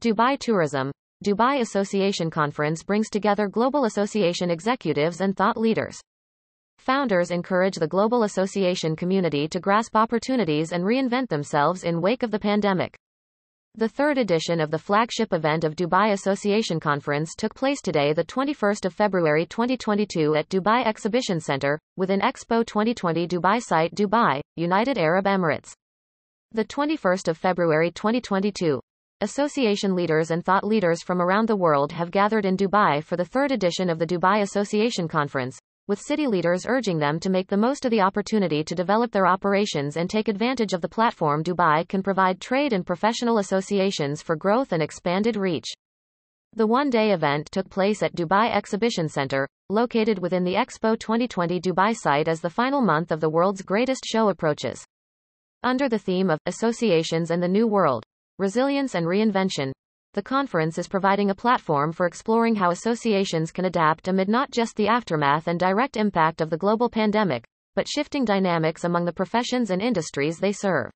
Dubai Tourism. Dubai Association Conference brings together global association executives and thought leaders. Founders encourage the global association community to grasp opportunities and reinvent themselves in wake of the pandemic. The third edition of the flagship event of Dubai Association Conference took place today, the 21st of February 2022 at Dubai Exhibition Center, within Expo 2020 Dubai site Dubai, United Arab Emirates. The 21st of February 2022. Association leaders and thought leaders from around the world have gathered in Dubai for the third edition of the Dubai Association Conference, with city leaders urging them to make the most of the opportunity to develop their operations and take advantage of the platform Dubai can provide trade and professional associations for growth and expanded reach. The one-day event took place at Dubai Exhibition Center, located within the Expo 2020 Dubai site as the final month of the world's greatest show approaches. Under the theme of Associations and the New World, Resilience and Reinvention, the conference is providing a platform for exploring how associations can adapt amid not just the aftermath and direct impact of the global pandemic, but shifting dynamics among the professions and industries they serve.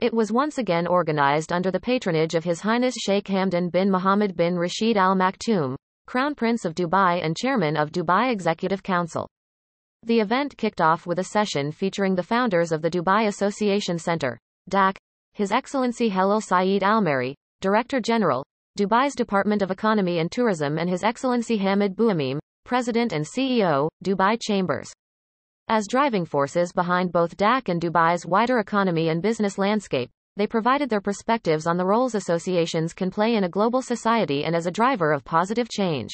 It was once again organized under the patronage of His Highness Sheikh Hamdan bin Mohammed bin Rashid Al Maktoum, Crown Prince of Dubai and Chairman of Dubai Executive Council. The event kicked off with a session featuring the founders of the Dubai Association Center, DAC, His Excellency Helal Saeed Almarri, Director General, Dubai's Department of Economy and Tourism and His Excellency Hamad Buamim, President and CEO, Dubai Chambers. As driving forces behind both DAC and Dubai's wider economy and business landscape, they provided their perspectives on the roles associations can play in a global society and as a driver of positive change.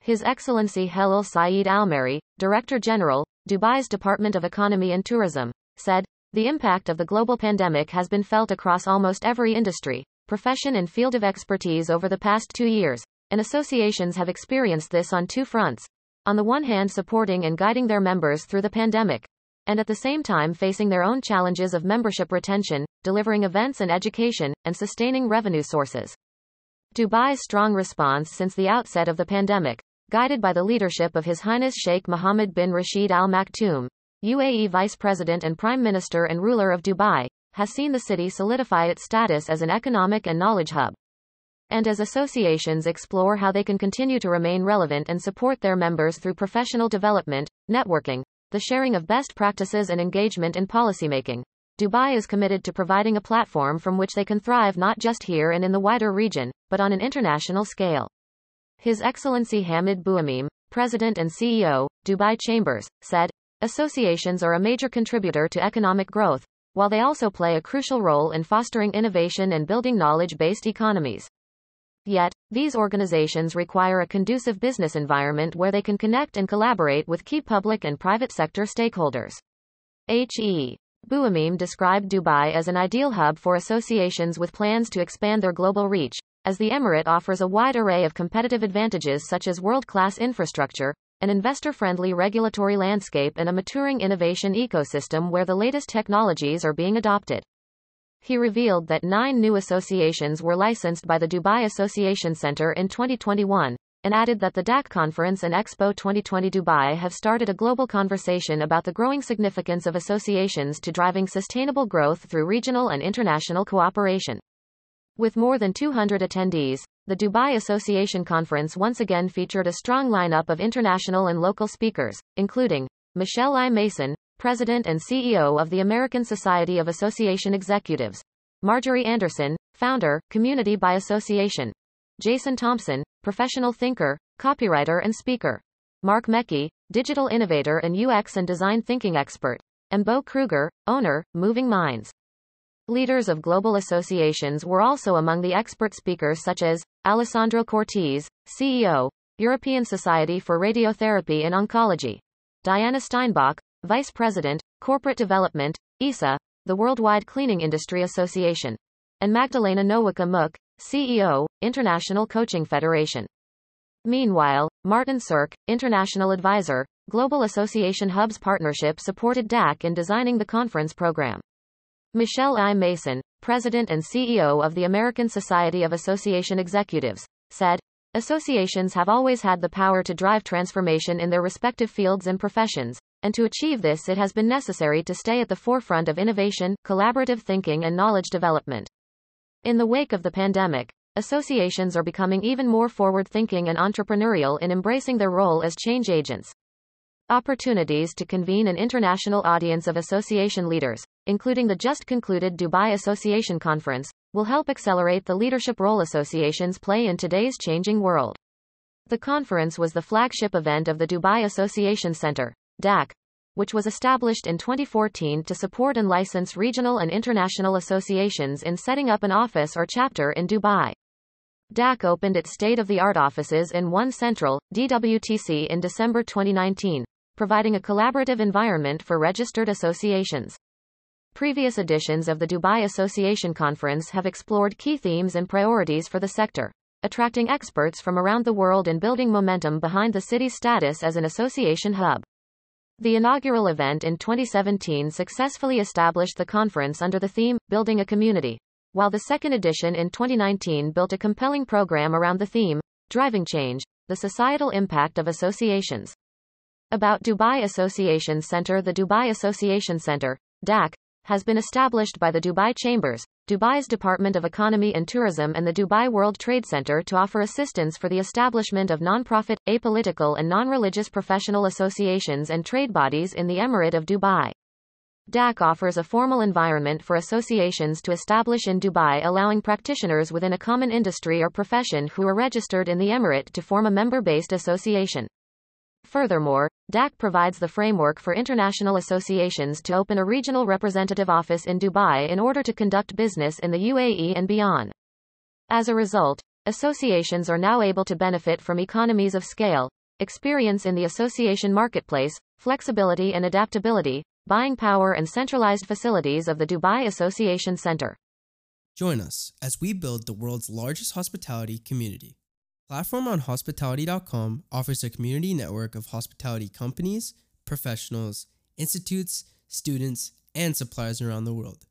His Excellency Helal Saeed Almarri, Director General, Dubai's Department of Economy and Tourism, said, The impact of the global pandemic has been felt across almost every industry, profession and field of expertise over the past two years, and associations have experienced this on two fronts. On the one hand, supporting and guiding their members through the pandemic, and at the same time facing their own challenges of membership retention, delivering events and education, and sustaining revenue sources. Dubai's strong response since the outset of the pandemic, guided by the leadership of His Highness Sheikh Mohammed bin Rashid Al Maktoum, UAE Vice President and Prime Minister and ruler of Dubai, has seen the city solidify its status as an economic and knowledge hub. And as associations explore how they can continue to remain relevant and support their members through professional development, networking, the sharing of best practices and engagement in policymaking, Dubai is committed to providing a platform from which they can thrive not just here and in the wider region, but on an international scale. His Excellency Hamad Buamim, President and CEO, Dubai Chambers, said, Associations are a major contributor to economic growth, while they also play a crucial role in fostering innovation and building knowledge-based economies. Yet, these organizations require a conducive business environment where they can connect and collaborate with key public and private sector stakeholders. H.E. Buamim described Dubai as an ideal hub for associations with plans to expand their global reach, as the emirate offers a wide array of competitive advantages such as world-class infrastructure, an investor-friendly regulatory landscape and a maturing innovation ecosystem where the latest technologies are being adopted. He revealed that nine new associations were licensed by the Dubai Association Center in 2021, and added that the DAC conference and Expo 2020 Dubai have started a global conversation about the growing significance of associations to driving sustainable growth through regional and international cooperation. With more than 200 attendees, the Dubai Association Conference once again featured a strong lineup of international and local speakers, including Michelle I. Mason, President and CEO of the American Society of Association Executives, Marjorie Anderson, Founder, Community by Association, Jason Thompson, Professional Thinker, Copywriter and Speaker, Mark Mecki, Digital Innovator and UX and Design Thinking Expert, and Bo Kruger, Owner, Moving Minds. Leaders of global associations were also among the expert speakers such as Alessandro Cortese, CEO, European Society for Radiotherapy and Oncology, Diana Steinbach, Vice President, Corporate Development, ISSA, the Worldwide Cleaning Industry Association, and Magdalena Nowicka Mook, CEO, International Coaching Federation. Meanwhile, Martin Sirk, International Advisor, Global Association Hubs Partnership supported DAC in designing the conference program. Michelle I. Mason, President and CEO of the American Society of Association Executives, said, Associations have always had the power to drive transformation in their respective fields and professions, and to achieve this it has been necessary to stay at the forefront of innovation, collaborative thinking and knowledge development. In the wake of the pandemic, associations are becoming even more forward thinking and entrepreneurial in embracing their role as change agents. Opportunities to convene an international audience of association leaders, including the just concluded Dubai Association Conference, will help accelerate the leadership role associations play in today's changing world. The conference was the flagship event of the Dubai Association Center, DAC, which was established in 2014 to support and license regional and international associations in setting up an office or chapter in Dubai. DAC opened its state-of-the-art offices in One Central, DWTC in December 2019 providing a collaborative environment for registered associations. Previous editions of the Dubai Association Conference have explored key themes and priorities for the sector, attracting experts from around the world and building momentum behind the city's status as an association hub. The inaugural event in 2017 successfully established the conference under the theme, Building a Community, while the second edition in 2019 built a compelling program around the theme, Driving Change, the societal impact of associations. About Dubai Association Center The Dubai Association Center, DAC, has been established by the Dubai Chambers, Dubai's Department of Economy and Tourism and the Dubai World Trade Center to offer assistance for the establishment of non-profit, apolitical and non-religious professional associations and trade bodies in the Emirate of Dubai. DAC offers a formal environment for associations to establish in Dubai allowing practitioners within a common industry or profession who are registered in the Emirate to form a member-based association. Furthermore, DAC provides the framework for international associations to open a regional representative office in Dubai in order to conduct business in the UAE and beyond. As a result, associations are now able to benefit from economies of scale, experience in the association marketplace, flexibility and adaptability, buying power and centralized facilities of the Dubai Association Center. Join us as we build the world's largest hospitality community. Platform on Hospitality.com offers a community network of hospitality companies, professionals, institutes, students, and suppliers around the world.